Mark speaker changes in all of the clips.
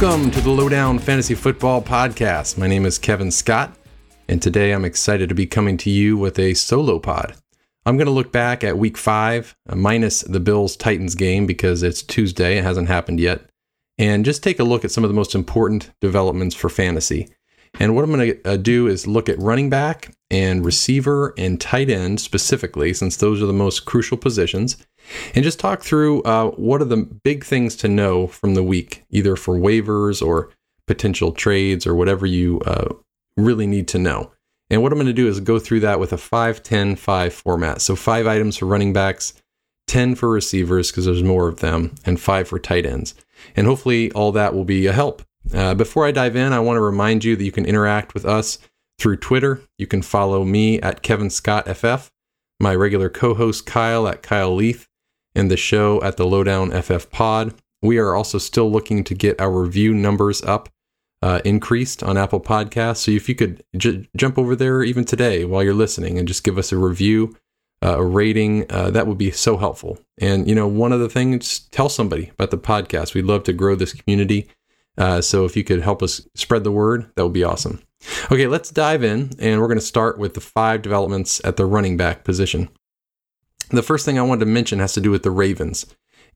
Speaker 1: Welcome to the Lowdown Fantasy Football Podcast. My name is Kevin Scott, and today I'm excited to be coming to you with a solo pod. I'm going to look back at week five, uh, minus the Bills Titans game because it's Tuesday, it hasn't happened yet, and just take a look at some of the most important developments for fantasy. And what I'm going to uh, do is look at running back and receiver and tight end specifically, since those are the most crucial positions and just talk through uh, what are the big things to know from the week, either for waivers or potential trades or whatever you uh, really need to know. And what I'm going to do is go through that with a 5 10 5 format. So, five items for running backs, 10 for receivers because there's more of them, and five for tight ends. And hopefully, all that will be a help. Uh, before I dive in, I want to remind you that you can interact with us through Twitter. You can follow me at Kevin Scott FF, my regular co host Kyle at Kyle Leith, and the show at the Lowdown FF Pod. We are also still looking to get our review numbers up, uh, increased on Apple Podcasts. So if you could j- jump over there even today while you're listening and just give us a review, uh, a rating, uh, that would be so helpful. And, you know, one other thing, just tell somebody about the podcast. We'd love to grow this community. Uh, so if you could help us spread the word, that would be awesome. Okay, let's dive in, and we're going to start with the five developments at the running back position the first thing I wanted to mention has to do with the Ravens.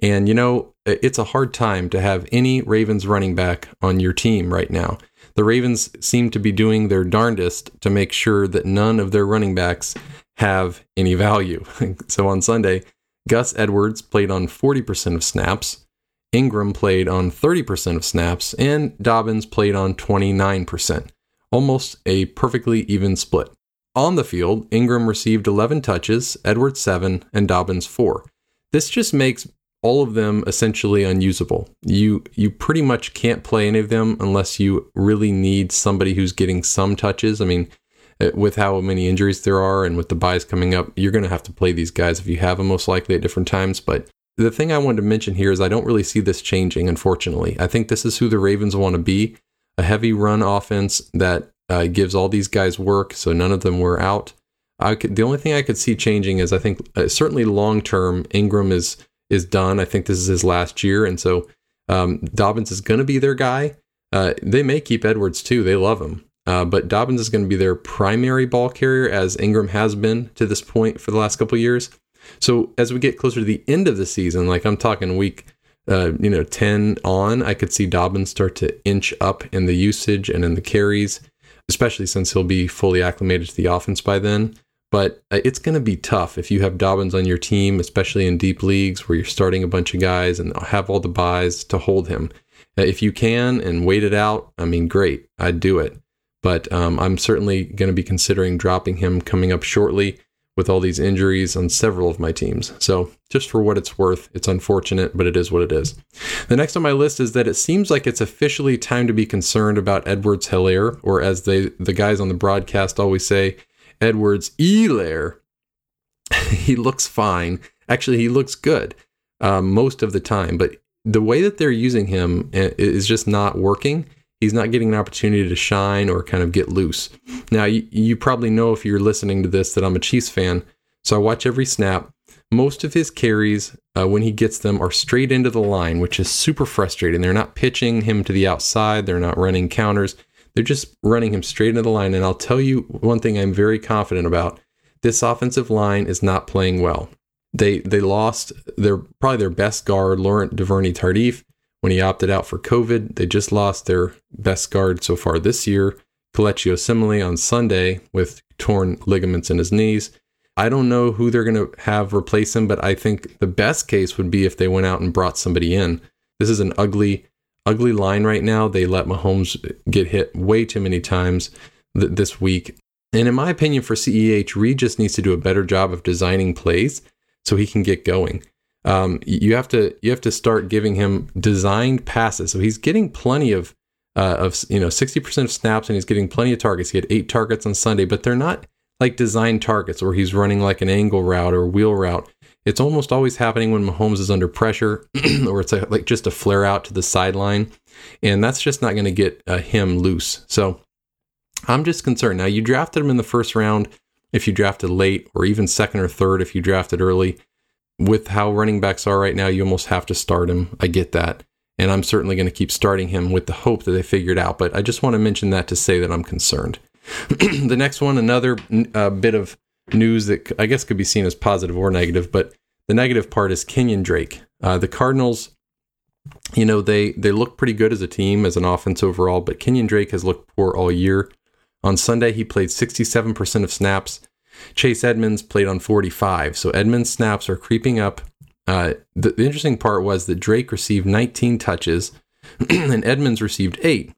Speaker 1: And you know, it's a hard time to have any Ravens running back on your team right now. The Ravens seem to be doing their darndest to make sure that none of their running backs have any value. so on Sunday, Gus Edwards played on 40% of snaps, Ingram played on 30% of snaps, and Dobbins played on 29%. Almost a perfectly even split. On the field, Ingram received 11 touches, Edwards 7, and Dobbins 4. This just makes all of them essentially unusable. You you pretty much can't play any of them unless you really need somebody who's getting some touches. I mean, uh, with how many injuries there are and with the byes coming up, you're going to have to play these guys if you have them most likely at different times, but the thing I wanted to mention here is I don't really see this changing, unfortunately. I think this is who the Ravens want to be a heavy run offense that uh, gives all these guys work, so none of them were out. I could, the only thing I could see changing is I think uh, certainly long term Ingram is is done. I think this is his last year, and so um, Dobbins is going to be their guy. Uh, they may keep Edwards too; they love him, uh, but Dobbins is going to be their primary ball carrier, as Ingram has been to this point for the last couple years. So as we get closer to the end of the season, like I'm talking week, uh, you know, ten on, I could see Dobbins start to inch up in the usage and in the carries especially since he'll be fully acclimated to the offense by then. But uh, it's going to be tough if you have Dobbins on your team, especially in deep leagues where you're starting a bunch of guys and have all the byes to hold him. Uh, if you can and wait it out, I mean, great, I'd do it. But um, I'm certainly going to be considering dropping him coming up shortly with all these injuries on several of my teams. So, just for what it's worth, it's unfortunate, but it is what it is. The next on my list is that it seems like it's officially time to be concerned about Edwards Helaire, or as they the guys on the broadcast always say, Edwards Elaire. he looks fine. Actually, he looks good um, most of the time, but the way that they're using him eh, is just not working he's not getting an opportunity to shine or kind of get loose. Now, you, you, probably know if you're listening to this that I'm a Chiefs fan, so I watch every snap. Most of his carries, uh, when he gets them, are straight into the line, which is super frustrating. They're not pitching him to the outside, they're not running counters, they're just running him straight into the line. And I'll tell you one thing I'm very confident about this offensive line is not playing well. They they lost their probably their best guard, Laurent Duvernay Tardif when he opted out for COVID. They just lost their best guard so far this year, Kelechi Osemele, on Sunday with torn ligaments in his knees. I don't know who they're going to have replace him, but I think the best case would be if they went out and brought somebody in. This is an ugly, ugly line right now. They let Mahomes get hit way too many times th- this week. And in my opinion, for CEH, Reid just needs to do a better job of designing plays so he can get going um, you have to you have to start giving him designed passes. So he's getting plenty of uh, of you know sixty percent of snaps, and he's getting plenty of targets. He had eight targets on Sunday, but they're not like designed targets where he's running like an angle route or wheel route. It's almost always happening when Mahomes is under pressure, or it's like, like just a flare out to the sideline, and that's just not going to get uh, him loose. So I'm just concerned. Now you drafted him in the first round if you drafted late, or even second or third if you drafted early with how running backs are right now, you almost have to start him. I get that. and I'm certainly going to keep starting him with the hope that they figure it out. But I just want to mention that to say that I'm concerned. the next one, another uh, bit of news that I guess could be seen as positive or negative, but the negative part is Kenyon Drake. Uh, the Cardinals, you know, they they look pretty good as a team, as an offense overall, but Kenyon Drake has looked poor all year. On Sunday, he played 67% of snaps. Chase Edmonds played on 45, so Edmonds' snaps are creeping up. Uh, the, the interesting part was that Drake received 19 touches and Edmonds received eight.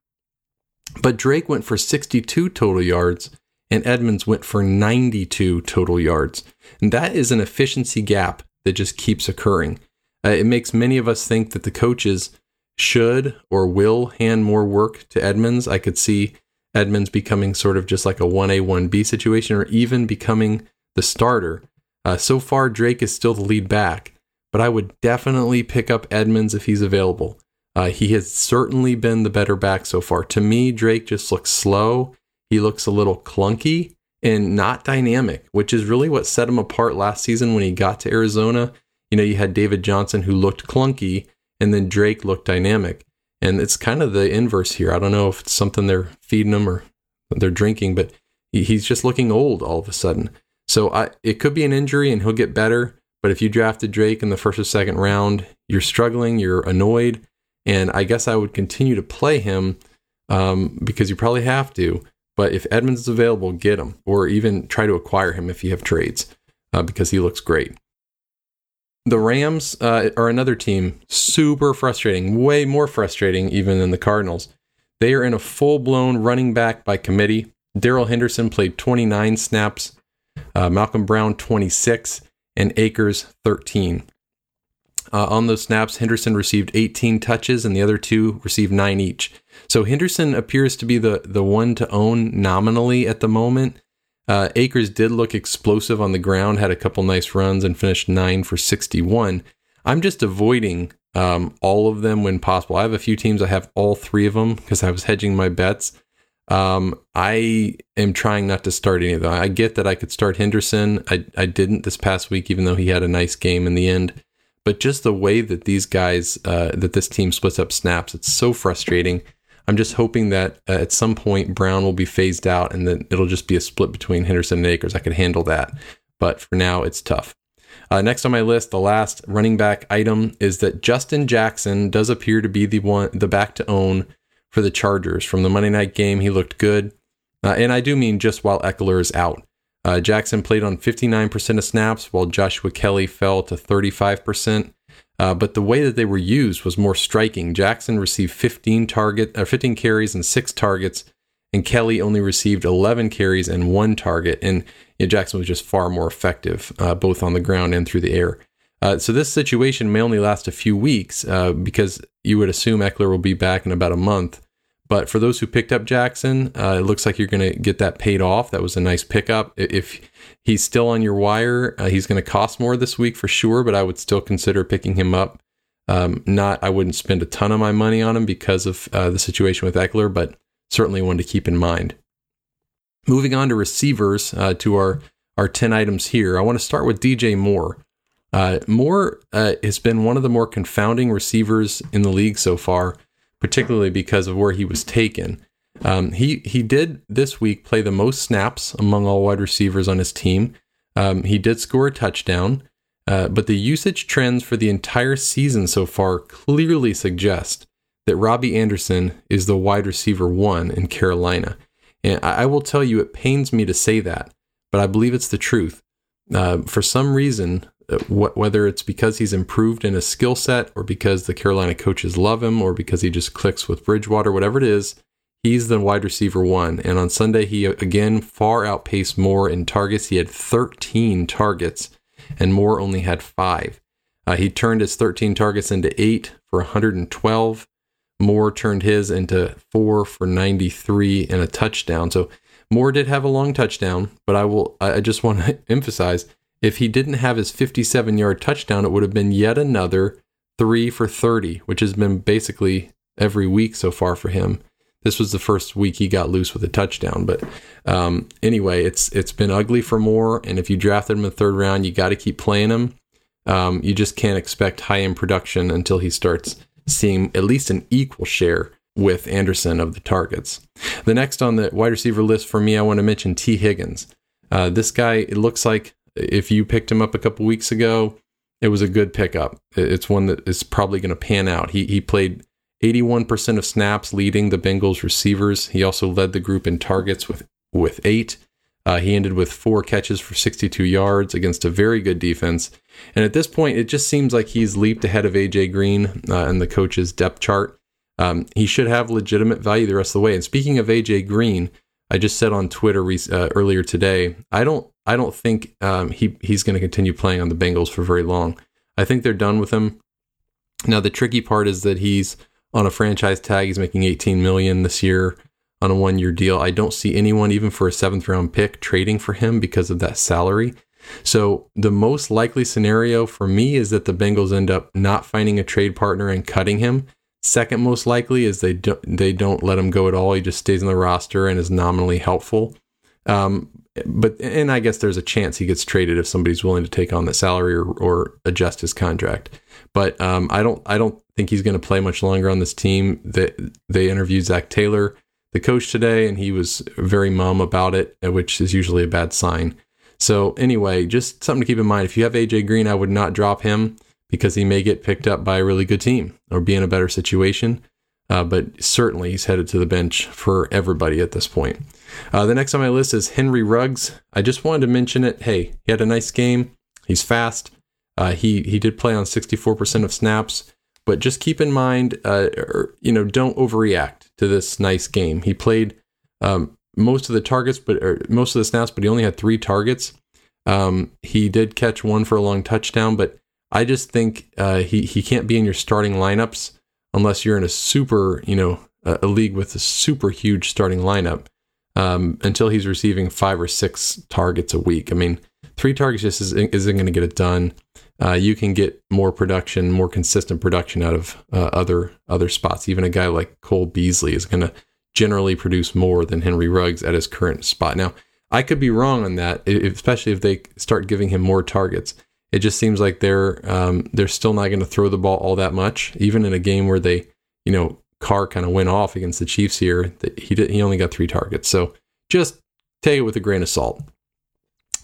Speaker 1: But Drake went for 62 total yards and Edmonds went for 92 total yards. And that is an efficiency gap that just keeps occurring. Uh, it makes many of us think that the coaches should or will hand more work to Edmonds. I could see Edmonds becoming sort of just like a 1A, 1B situation, or even becoming the starter. Uh, so far, Drake is still the lead back, but I would definitely pick up Edmonds if he's available. Uh, he has certainly been the better back so far. To me, Drake just looks slow. He looks a little clunky and not dynamic, which is really what set him apart last season when he got to Arizona. You know, you had David Johnson who looked clunky, and then Drake looked dynamic. And it's kind of the inverse here. I don't know if it's something they're feeding him or they're drinking, but he's just looking old all of a sudden. So I, it could be an injury and he'll get better. But if you drafted Drake in the first or second round, you're struggling, you're annoyed. And I guess I would continue to play him um, because you probably have to. But if Edmonds is available, get him or even try to acquire him if you have trades uh, because he looks great. The Rams uh, are another team, super frustrating, way more frustrating even than the Cardinals. They are in a full blown running back by committee. Darrell Henderson played 29 snaps, uh, Malcolm Brown 26, and Akers 13. Uh, on those snaps, Henderson received 18 touches, and the other two received nine each. So Henderson appears to be the the one to own nominally at the moment. Uh, did look explosive on the ground, had a couple nice runs, and finished nine for 61. I'm just avoiding um, all of them when possible. I have a few teams I have all three of them because I was hedging my bets. Um, I am trying not to start any of them. I get that I could start Henderson. I, I didn't this past week, even though he had a nice game in the end. But just the way that these guys, uh, that this team splits up snaps, it's so frustrating. I'm just hoping that uh, at some point Brown will be phased out and then it'll just be a split between Henderson and Akers. I could handle that. But for now, it's tough. Uh, next on my list, the last running back item is that Justin Jackson does appear to be the one, the back to own for the Chargers. From the Monday night game, he looked good. Uh, and I do mean just while Ekeler is out. Uh, Jackson played on 59% of snaps, while Joshua Kelley fell to 35%. Uh, but the way that they were used was more striking. Jackson received 15 target, uh, 15 carries and six targets, and Kelly only received 11 carries and one target. And you know, Jackson was just far more effective, uh, both on the ground and through the air. Uh, so this situation may only last a few weeks uh, because you would assume Ekeler will be back in about a month. But for those who picked up Jackson, uh, it looks like you're going to get that paid off. That was a nice pickup. If he's still on your wire, uh, he's going to cost more this week for sure, but I would still consider picking him up. Um, not, I wouldn't spend a ton of my money on him because of uh, the situation with Ekeler, but certainly one to keep in mind. Moving on to receivers, uh, to our our ten items here. I want to start with DJ Moore. Uh, Moore uh, has been one of the more confounding receivers in the league so far particularly because of where he was taken. Um, he he did this week play the most snaps among all wide receivers on his team. Um, he did score a touchdown, uh, but the usage trends for the entire season so far clearly suggest that Robbie Anderson is the wide receiver one in Carolina. And I, I will tell you, it pains me to say that, but I believe it's the truth. Uh, for some reason, uh, whether it's because he's improved in his skill set or because the Carolina coaches love him or because he just clicks with Bridgewater, whatever it is, he's the wide receiver one. And on Sunday, he again far outpaced Moore in targets. He had 13 targets, and Moore only had five. Uh, he turned his 13 targets into eight for 112. Moore turned his into four for 93 and a touchdown. So Moore did have a long touchdown, but I will I just want to emphasize if he didn't have his 57 yard touchdown, it would have been yet another three for 30, which has been basically every week so far for him. This was the first week he got loose with a touchdown, but um, anyway, it's it's been ugly for Moore. And if you drafted him in the third round, you got to keep playing him. Um, you just can't expect high end production until he starts seeing at least an equal share with Anderson of the targets. The next on the wide receiver list for me, I want to mention Tee Higgins. Uh, this guy, it looks like if you picked him up a couple weeks ago, it was a good pickup. It's one that is probably going to pan out. He he played 81% of snaps, leading the Bengals receivers. He also led the group in targets with with eight. Uh, he ended with four catches for 62 yards against a very good defense. And at this point, it just seems like he's leaped ahead of AJ Green uh, and the coach's depth chart. Um, he should have legitimate value the rest of the way. And speaking of AJ Green, I just said on Twitter uh, earlier today, I don't I don't think um, he he's going to continue playing on the Bengals for very long. I think they're done with him. Now the tricky part is that he's on a franchise tag. He's making 18 million this year on a one year deal. I don't see anyone even for a seventh round pick trading for him because of that salary. So the most likely scenario for me is that the Bengals end up not finding a trade partner and cutting him. Second most likely is they don't they don't let him go at all. He just stays on the roster and is nominally helpful. Um, but and I guess there's a chance he gets traded if somebody's willing to take on that salary or, or adjust his contract. But um, I don't I don't think he's going to play much longer on this team. That they interviewed Zac Taylor, the coach today, and he was very mum about it, which is usually a bad sign. So anyway, just something to keep in mind. If you have AJ Green, I would not drop him because he may get picked up by a really good team or be in a better situation. Uh, but certainly he's headed to the bench for everybody at this point. Uh, the next on my list is Henry Ruggs. I just wanted to mention it. Hey, he had a nice game. He's fast. Uh, he he did play on 64% of snaps, but just keep in mind, uh, er, you know, don't overreact to this nice game. He played um, most of the targets, but most of the snaps, but he only had three targets. Um, he did catch one for a long touchdown, but I just think uh, he he can't be in your starting lineups unless you're in a super, you know, a, league with a super huge starting lineup. Um, until he's receiving five or six targets a week. I mean, three targets just isn't, isn't going to get it done. Uh, you can get more production, more consistent production out of uh, other other spots. Even a guy like Cole Beasley is going to generally produce more than Henry Ruggs at his current spot. Now, I could be wrong on that, especially if they start giving him more targets it just seems like they're um, they're still not going to throw the ball all that much, even in a game where they, you know, Carr kind of went off against the Chiefs here. He did, he only got three targets, so just take it with a grain of salt.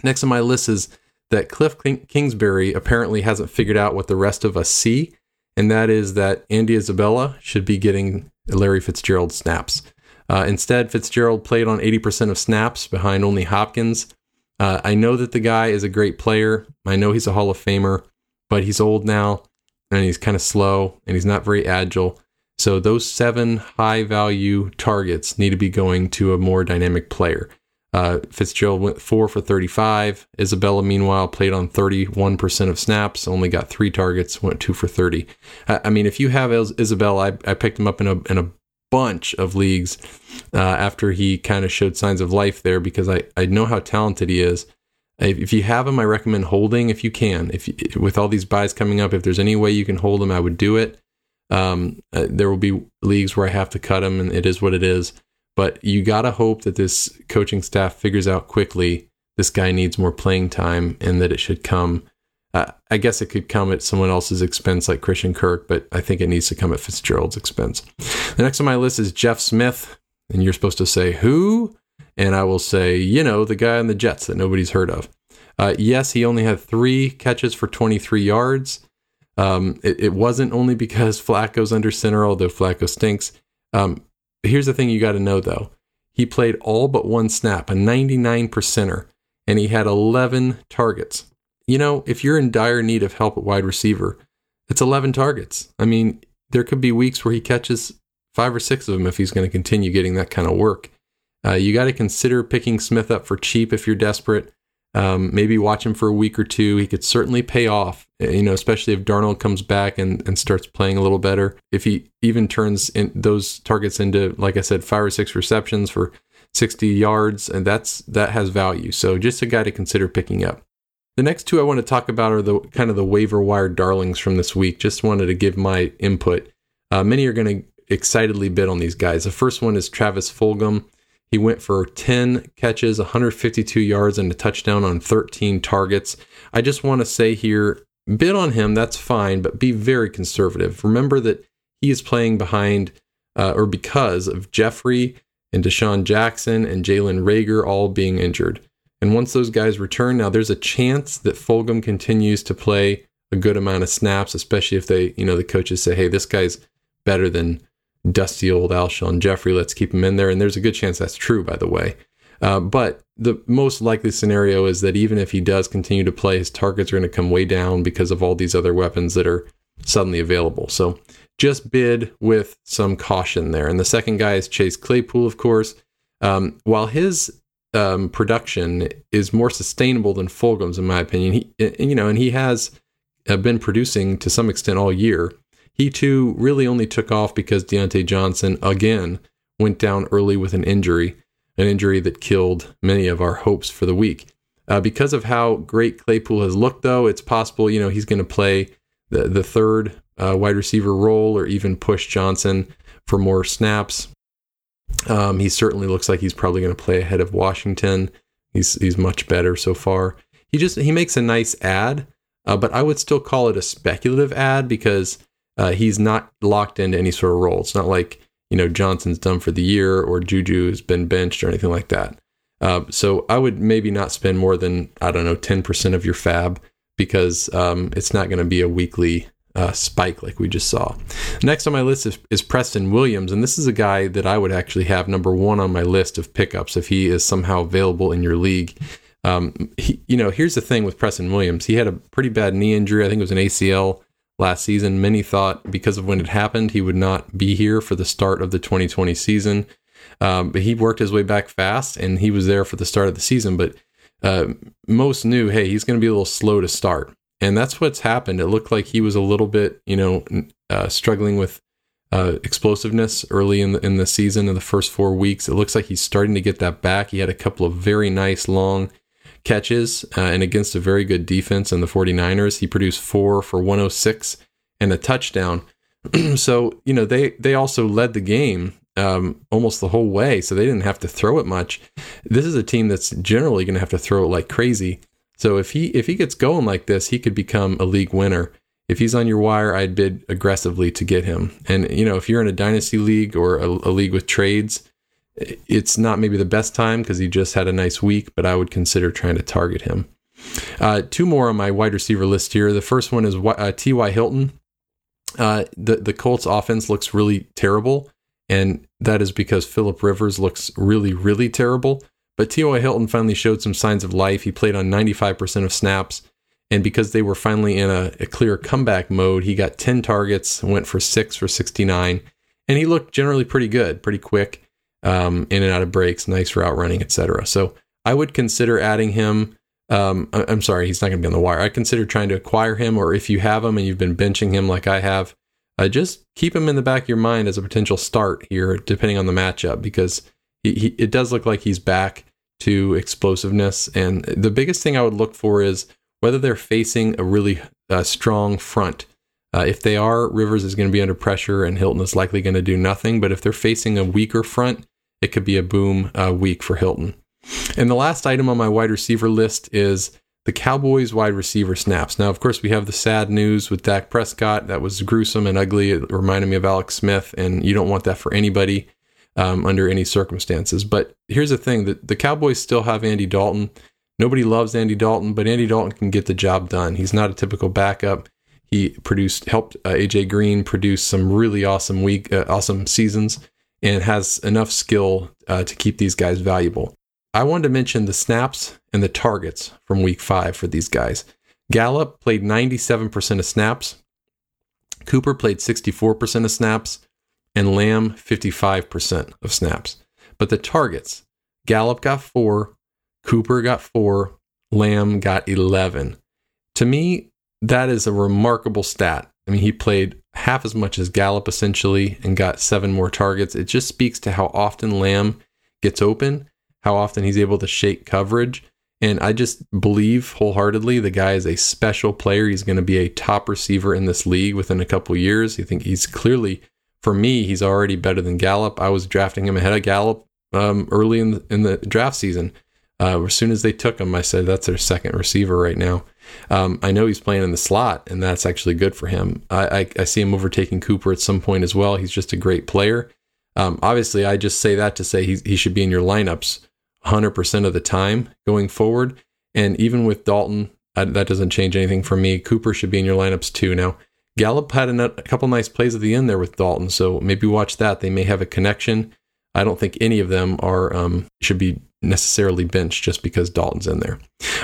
Speaker 1: Next on my list is that Cliff Kingsbury apparently hasn't figured out what the rest of us see, and that is that Andy Isabella should be getting Larry Fitzgerald snaps. Uh, instead, Fitzgerald played on 80% of snaps behind only Hopkins. Uh, I know that the guy is a great player. I know he's a Hall of Famer, but he's old now and he's kind of slow and he's not very agile. So those seven high value targets need to be going to a more dynamic player. Uh, Fitzgerald went four for 35. Isabella, meanwhile, played on 31% of snaps, only got three targets, went two for 30. I, I mean, if you have Isabella, I, I, picked him up in a, in a bunch of leagues uh, after he kind of showed signs of life there because I, I know how talented he is. If you have him, I recommend holding if you can. If you, with all these byes coming up, if there's any way you can hold him, I would do it. Um, uh, there will be leagues where I have to cut him, and it is what it is. But you gotta hope that this coaching staff figures out quickly this guy needs more playing time, and that it should come uh, I guess it could come at someone else's expense, like Christian Kirk, but I think it needs to come at Fitzgerald's expense. The next on my list is Jeff Smith, and you're supposed to say who, and I will say, you know, the guy on the Jets that nobody's heard of. Uh, yes, he only had three catches for 23 yards. Um, it, it, wasn't only because Flacco's under center, although Flacco stinks. Um, here's the thing you got to know though: he played all but one snap, a 99 percenter, and he had 11 targets you know, if you're in dire need of help at wide receiver, it's 11 targets. I mean, there could be weeks where he catches five or six of them if he's going to continue getting that kind of work. Uh, you got to consider picking Smith up for cheap if you're desperate. Um, maybe watch him for a week or two. He could certainly pay off, uh, you know, especially if Darnold comes back and, and starts playing a little better. If he even turns in those targets into, like I said, five or six receptions for 60 yards, and that's that has value. So just a guy to consider picking up. The next two I want to talk about are the kind of the waiver wire darlings from this week. Just wanted to give my input. Uh, many are going to excitedly bid on these guys. The first one is Travis Fulgham. He went for 10 catches, 152 yards, and a touchdown on 13 targets. I just want to say here bid on him, that's fine, but be very conservative. Remember that he is playing behind uh, or because of Jeffery and DeSean Jackson and Jalen Reagor all being injured. And once those guys return, now there's a chance that Fulgham continues to play a good amount of snaps, especially if they, you know, the coaches say, hey, this guy's better than dusty old Alshon Jeffery. Let's keep him in there. And there's a good chance that's true, by the way. Uh, but the most likely scenario is that even if he does continue to play, his targets are going to come way down because of all these other weapons that are suddenly available. So just bid with some caution there. And the second guy is Chase Claypool, of course. Um, while his um, production is more sustainable than Fulgham's, in my opinion, he, you know, and he has uh, been producing to some extent all year. He too really only took off because Diontae Johnson again went down early with an injury, an injury that killed many of our hopes for the week. Uh, because of how great Claypool has looked, though, it's possible you know he's going to play the the third uh, wide receiver role or even push Johnson for more snaps. Um, he certainly looks like he's probably going to play ahead of Washington. He's he's much better so far. He just he makes a nice ad, uh, but I would still call it a speculative ad because uh, he's not locked into any sort of role. It's not like you know Johnson's done for the year or Juju has been benched or anything like that. Uh, so I would maybe not spend more than I don't know ten percent of your FAAB because um, it's not going to be a weekly uh, spike like we just saw. Next on my list is, is, Preston Williams, and this is a guy that I would actually have number one on my list of pickups if he is somehow available in your league. Um, he, you know, here's the thing with Preston Williams. He had a pretty bad knee injury. I think it was an ACL last season. Many thought because of when it happened, he would not be here for the start of the 2020 season. Um, but he worked his way back fast, and he was there for the start of the season. But uh, most knew, hey, he's going to be a little slow to start, and that's what's happened. It looked like he was a little bit, you know, uh, struggling with uh, explosiveness early in the in the season in the first four weeks. It looks like he's starting to get that back. He had a couple of very nice long catches uh, and against a very good defense in the 49ers. He produced four for 106 and a touchdown. so, you know, they, they also led the game um, almost the whole way, so they didn't have to throw it much. This is a team that's generally going to have to throw it like crazy. So if he if he gets going like this, he could become a league winner. If he's on your wire, I'd bid aggressively to get him. And you know, if you're in a dynasty league or a, a league with trades, it's not maybe the best time because he just had a nice week, but I would consider trying to target him. Uh, two more on my wide receiver list here. The first one is uh, T.Y. Hilton. Uh, the the Colts offense looks really terrible, and that is because Philip Rivers looks really really terrible. But T.Y. Hilton finally showed some signs of life. He played on 95% of snaps, and because they were finally in a, a clear comeback mode, he got 10 targets, went for six for 69, and he looked generally pretty good, pretty quick um, in and out of breaks, nice route running, etc. So I would consider adding him. Um, I'm sorry, he's not going to be on the wire. I consider trying to acquire him, or if you have him and you've been benching him like I have, uh, just keep him in the back of your mind as a potential start here, depending on the matchup, because he, it does look like he's back to explosiveness. And the biggest thing I would look for is whether they're facing a really uh, strong front. Uh, if they are, Rivers is going to be under pressure and Hilton is likely going to do nothing. But if they're facing a weaker front, it could be a boom uh, week for Hilton. And the last item on my wide receiver list is the Cowboys wide receiver snaps. Now, of course, we have the sad news with Dak Prescott. That was gruesome and ugly. It reminded me of Alex Smith, and you don't want that for anybody um, under any circumstances. But here's the thing the, the Cowboys still have Andy Dalton. Nobody loves Andy Dalton, but Andy Dalton can get the job done. He's not a typical backup. He produced, helped uh, AJ Green produce some really awesome week, uh, awesome seasons and has enough skill uh, to keep these guys valuable. I wanted to mention the snaps and the targets from week five for these guys. Gallup played 97% of snaps, Cooper played 64% of snaps, and Lamb 55% of snaps. But the targets Gallup got four, Cooper got four, Lamb got 11. To me, that is a remarkable stat. I mean, he played half as much as Gallup essentially and got seven more targets. It just speaks to how often Lamb gets open, how often he's able to shake coverage. And I just believe wholeheartedly the guy is a special player. He's going to be a top receiver in this league within a couple years. I think he's clearly, for me, he's already better than Gallup. I was drafting him ahead of Gallup um, early in the, in the draft season. Uh, as soon as they took him, I said that's their second receiver right now. Um, I know he's playing in the slot, and that's actually good for him. I, I, I, see him overtaking Cooper at some point as well. He's just a great player. Um, obviously, I just say that to say he, he should be in your lineups 100% of the time going forward. And even with Dalton, I, that doesn't change anything for me. Cooper should be in your lineups too. Now, Gallup had a, couple nice plays at the end there with Dalton, so maybe watch that. They may have a connection. I don't think any of them are um, should be necessarily benched just because Dalton's in there.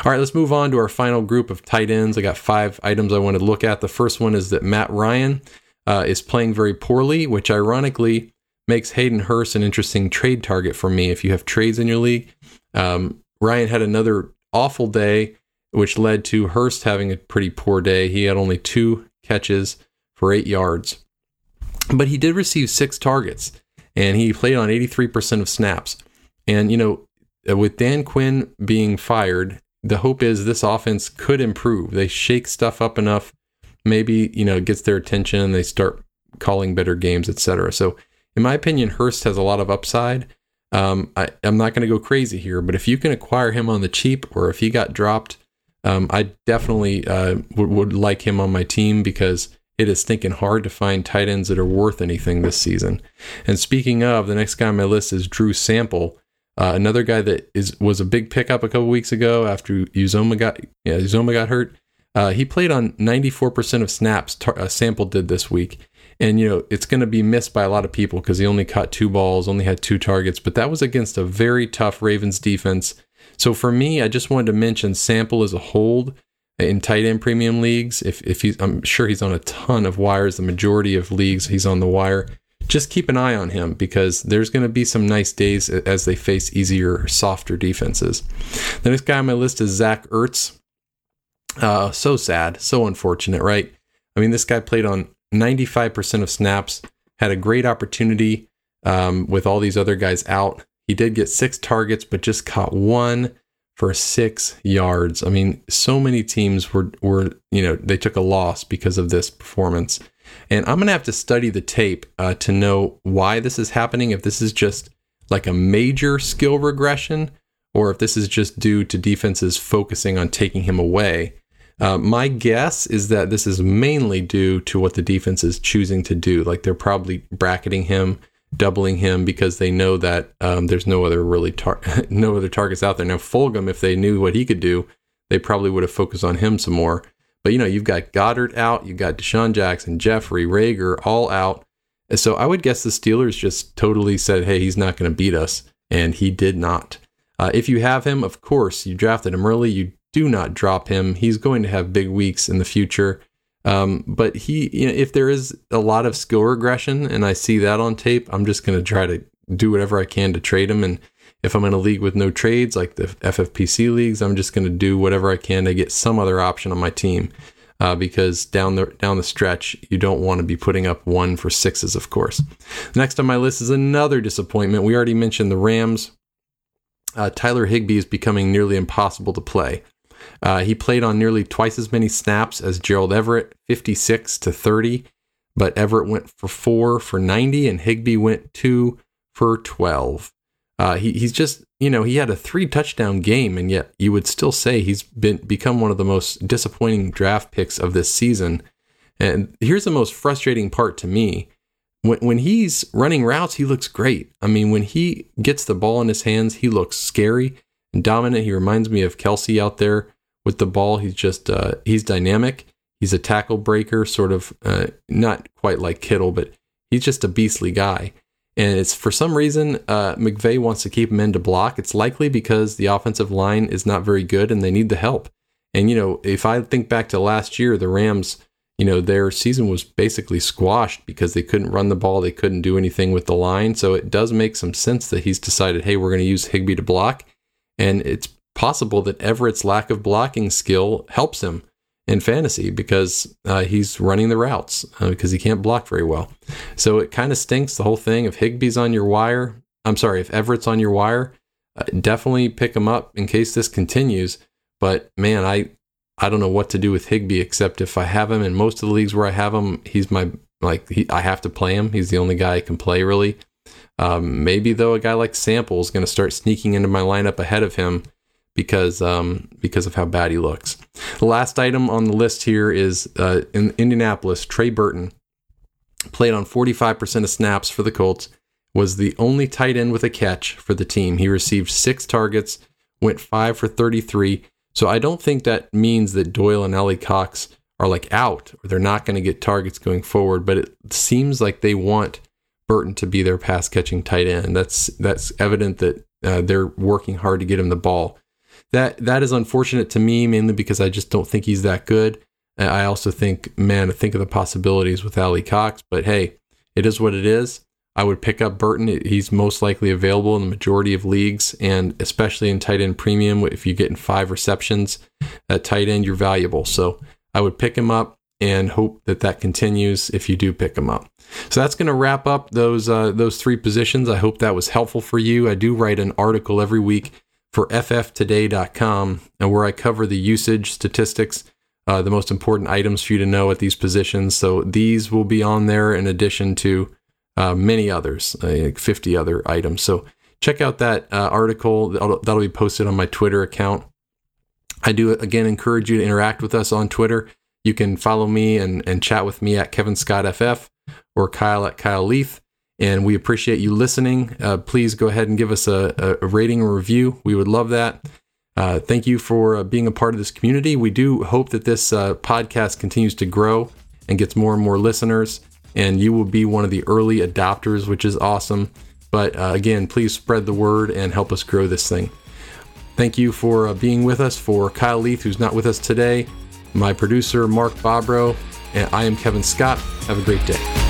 Speaker 1: All right, let's move on to our final group of tight ends. I got five items I want to look at. The first one is that Matt Ryan uh, is playing very poorly, which ironically makes Hayden Hurst an interesting trade target for me. If you have trades in your league, um, Ryan had another awful day, which led to Hurst having a pretty poor day. He had only two catches for eight yards, but he did receive six targets and he played on 83% of snaps. And, you know, with Dan Quinn being fired, the hope is this offense could improve. They shake stuff up enough, maybe you know, it gets their attention they start calling better games, etc. So, in my opinion, Hurst has a lot of upside. Um, I, am not going to go crazy here, but if you can acquire him on the cheap, or if he got dropped, um, I definitely uh, would, would like him on my team because it is thinking hard to find tight ends that are worth anything this season. And speaking of, the next guy on my list is Drew Sample. Uh, another guy that is was a big pickup a couple weeks ago after Uzomah got yeah, Uzomah got hurt. Uh, he played on 94% of snaps. Tar- uh, Sample did this week, and you know it's going to be missed by a lot of people because he only caught two balls, only had two targets. But that was against a very tough Ravens defense. So for me, I just wanted to mention Sample as a hold in tight end premium leagues. If if he's, I'm sure he's on a ton of wires. The majority of leagues he's on the wire just keep an eye on him because there's going to be some nice days as they face easier, softer defenses. The next guy on my list is Zach Ertz. Uh, so sad, so unfortunate, right? I mean, this guy played on 95% of snaps, had a great opportunity um, with all these other guys out. He did get six targets, but just caught one for six yards. I mean, so many teams were were you know they took a loss because of this performance. And I'm to have to study the tape uh, to know why this is happening, if this is just like a major skill regression, or if this is just due to defenses focusing on taking him away. Uh, my guess is that this is mainly due to what the defense is choosing to do. Like they're probably bracketing him, doubling him because they know that um, there's no other really tar- no other targets out there. Now Fulgham, if they knew what he could do, they probably would have focused on him some more. But you know, you've got Goedert out, you've got DeSean Jackson, Jeffery, Reagor, all out. So I would guess the Steelers just totally said, "Hey, he's not going to beat us," and he did not. Uh, if you have him, of course, you drafted him early. You do not drop him. He's going to have big weeks in the future. Um, but he, you know, if there is a lot of skill regression, and I see that on tape, I'm just going to try to do whatever I can to trade him and if I'm in a league with no trades, like the FFPC leagues, I'm just going to do whatever I can to get some other option on my team. Uh, because down the down the stretch, you don't want to be putting up one for sixes, of course. Next on my list is another disappointment. We already mentioned the Rams. Uh, Tyler Higbee is becoming nearly impossible to play. Uh, he played on nearly twice as many snaps as Gerald Everett, 56 to 30, but Everett went for four for 90, and Higbee went two for 12. Uh, he, he's just, you know, he had a three touchdown game, and yet you would still say he's been become one of the most disappointing draft picks of this season. And here's the most frustrating part to me. When, when he's running routes, he looks great. I mean, when he gets the ball in his hands, he looks scary and dominant. He reminds me of Kelce out there with the ball. He's just, uh, he's dynamic. He's a tackle breaker, sort of, uh, not quite like Kittle, but he's just a beastly guy and it's for some reason uh, McVay wants to keep him in to block. It's likely because the offensive line is not very good and they need the help. And you know, if I think back to last year, the Rams, you know, their season was basically squashed because they couldn't run the ball, they couldn't do anything with the line. So it does make some sense that he's decided, hey, we're going to use Higbee to block, and it's possible that Everett's lack of blocking skill helps him in fantasy because uh, he's running the routes uh, because he can't block very well. So it kind of stinks the whole thing. If Higbee's on your wire, I'm sorry, if Everett's on your wire, uh, definitely pick him up in case this continues. But man, I I don't know what to do with Higbee except if I have him in most of the leagues where I have him, he's my like he, I have to play him. He's the only guy I can play really. Um, maybe though a guy like Sample is going to start sneaking into my lineup ahead of him because um, because of how bad he looks. The last item on the list here is uh, in Indianapolis. Trey Burton played on 45% of snaps for the Colts. Was the only tight end with a catch for the team. He received six targets, went five for 33. So I don't think that means that Doyle and Alie-Cox are like out or they're not going to get targets going forward. But it seems like they want Burton to be their pass catching tight end. That's that's evident that uh, they're working hard to get him the ball. That that is unfortunate to me, mainly because I just don't think he's that good. I also think, man, think of the possibilities with Alie-Cox, but hey, it is what it is. I would pick up Burton. He's most likely available in the majority of leagues, and especially in tight end premium. If you get in five receptions at tight end, you're valuable. So I would pick him up and hope that that continues if you do pick him up. So that's going to wrap up those uh, those three positions. I hope that was helpful for you. I do write an article every week for fftoday.com and where I cover the usage statistics, uh, the most important items for you to know at these positions. So these will be on there in addition to uh, many others, uh, like 50 other items. So check out that uh, article. That'll, that'll be posted on my Twitter account. I do again encourage you to interact with us on Twitter. You can follow me and, and chat with me at Kevin Scott FF or Kyle at Kyle Leith. And we appreciate you listening. Uh, please go ahead and give us a, a, rating or review. We would love that. Uh, thank you for uh, being a part of this community. We do hope that this uh, podcast continues to grow and gets more and more listeners. And you will be one of the early adopters, which is awesome. But uh, again, please spread the word and help us grow this thing. Thank you for uh, being with us. For Kyle Leith, who's not with us today, my producer, Mark Bobrow, and I am Kevin Scott. Have a great day.